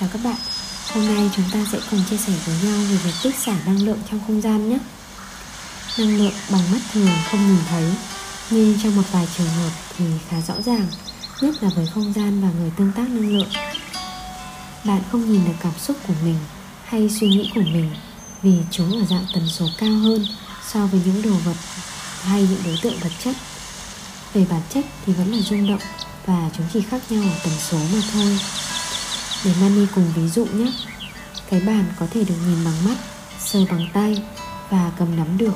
Chào các bạn. Hôm nay chúng ta sẽ cùng chia sẻ với nhau về việc tích xả năng lượng trong không gian nhé. Năng lượng bằng mắt thường không nhìn thấy, Nhưng trong một vài trường hợp thì khá rõ ràng, Nhất là với không gian và người tương tác năng lượng. Bạn không nhìn được cảm xúc của mình hay suy nghĩ của mình Vì chúng ở dạng tần số cao hơn so với những đồ vật hay những đối tượng vật chất. Về bản chất thì vẫn là rung động và chúng chỉ khác nhau ở tần số mà thôi để Mani cùng ví dụ nhé. Cái bàn có thể được nhìn bằng mắt Sờ bằng tay Và cầm nắm được.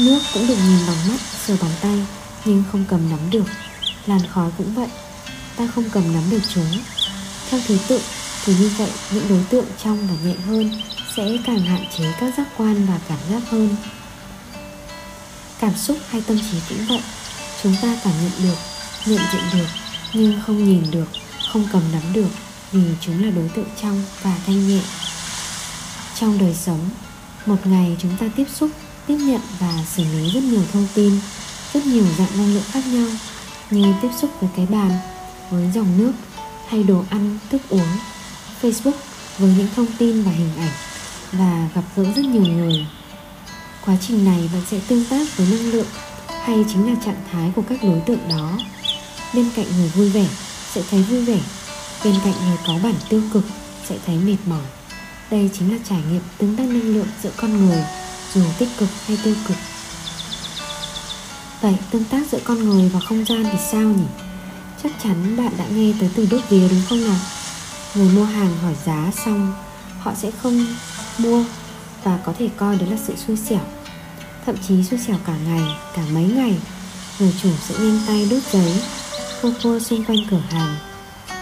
Nước cũng được nhìn bằng mắt Sờ bằng tay Nhưng không cầm nắm được. Làn khói cũng vậy Ta không cầm nắm được chúng. Theo thứ tự thì như vậy những đối tượng trong và nhẹ hơn Sẽ càng hạn chế các giác quan và cảm giác hơn. Cảm xúc hay tâm trí cũng vậy. Chúng ta cảm nhận được, nhận diện được Nhưng không nhìn được, không cầm nắm được vì chúng là đối tượng trong và thanh nhẹ. Trong đời sống, một ngày chúng ta tiếp xúc, tiếp nhận và xử lý rất nhiều thông tin, rất nhiều dạng năng lượng khác nhau, như tiếp xúc với cái bàn, với dòng nước, hay đồ ăn, thức uống, facebook với những thông tin và hình ảnh, và gặp gỡ rất nhiều người. Quá trình này bạn sẽ tương tác với năng lượng, hay chính là trạng thái của các đối tượng đó. Bên cạnh người vui vẻ, sẽ thấy vui vẻ bên cạnh người có bản tiêu cực, sẽ thấy mệt mỏi. Đây chính là trải nghiệm tương tác năng lượng giữa con người, dù tích cực hay tiêu cực. Vậy tương tác giữa con người và không gian thì sao nhỉ? Chắc chắn bạn đã nghe tới từ đốt vía đúng không nào người mua hàng hỏi giá xong, họ sẽ không mua và có thể coi đó là sự xui xẻo. Thậm chí xui xẻo cả ngày, cả mấy ngày, người chủ sẽ nhanh tay đốt giấy khô khô xung quanh cửa hàng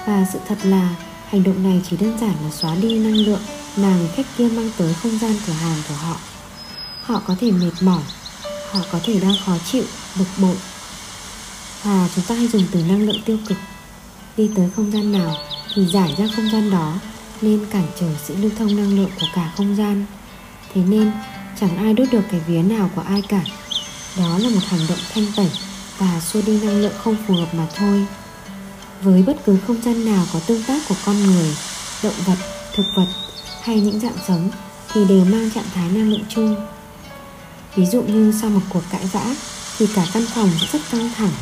và sự thật là, hành động này chỉ đơn giản là xóa đi năng lượng mà người khách kia mang tới không gian cửa hàng của họ. Họ có thể mệt mỏi, họ có thể đang khó chịu, bực bội. Và chúng ta hay dùng từ năng lượng tiêu cực. Đi tới không gian nào thì giải ra không gian đó, nên cản trở sự lưu thông năng lượng của cả không gian. Thế nên, chẳng ai đốt được cái vía nào của ai cả. Đó là một hành động thanh tẩy và xua đi năng lượng không phù hợp mà thôi với bất cứ không gian nào có tương tác của con người, động vật, thực vật hay những dạng sống thì đều mang trạng thái năng lượng chung. Ví dụ như sau một cuộc cãi vã thì cả căn phòng sẽ rất căng thẳng.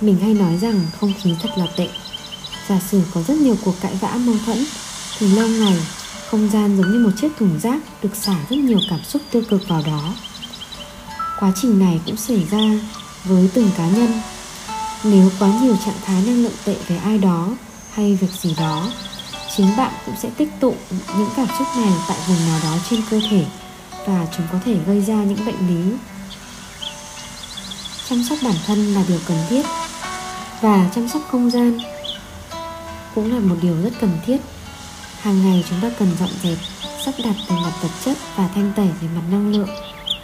Mình hay nói rằng không khí thật là tệ. Giả sử có rất nhiều cuộc cãi vã mâu thuẫn thì lâu ngày không gian giống như một chiếc thùng rác được xả rất nhiều cảm xúc tiêu cực vào đó. Quá trình này cũng xảy ra với từng cá nhân nếu quá nhiều trạng thái năng lượng tệ về ai đó hay việc gì đó, chính bạn cũng sẽ tích tụ những cảm xúc này tại vùng nào đó trên cơ thể và chúng có thể gây ra những bệnh lý. Chăm sóc bản thân là điều cần thiết và chăm sóc không gian cũng là một điều rất cần thiết. Hàng ngày chúng ta cần dọn dẹp, sắp đặt về mặt vật chất và thanh tẩy về mặt năng lượng.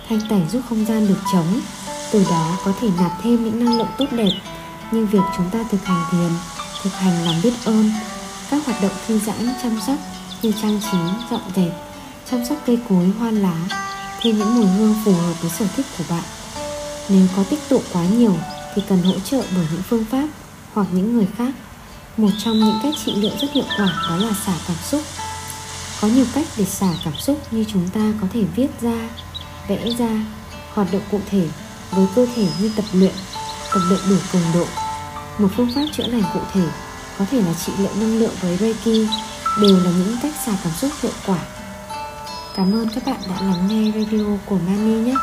Thanh tẩy giúp không gian được chống từ đó có thể nạp thêm những năng lượng tốt đẹp như việc chúng ta thực hành thiền, thực hành lòng biết ơn, các hoạt động thư giãn, chăm sóc như trang trí, dọn dẹp, chăm sóc cây cối, hoa lá thêm những mùi hương phù hợp với sở thích của bạn. Nếu có tích tụ quá nhiều thì cần hỗ trợ bởi những phương pháp hoặc những người khác. Một trong những cách trị liệu rất hiệu quả đó là xả cảm xúc. Có nhiều cách để xả cảm xúc như chúng ta có thể viết ra, vẽ ra hoạt động cụ thể với cơ thể như tập luyện tập luyện đủ cường độ một phương pháp chữa lành cụ thể có thể là trị liệu năng lượng với Reiki, đều là những cách xả cảm xúc hiệu quả. Cảm ơn các bạn đã lắng nghe radio của Mani nhé.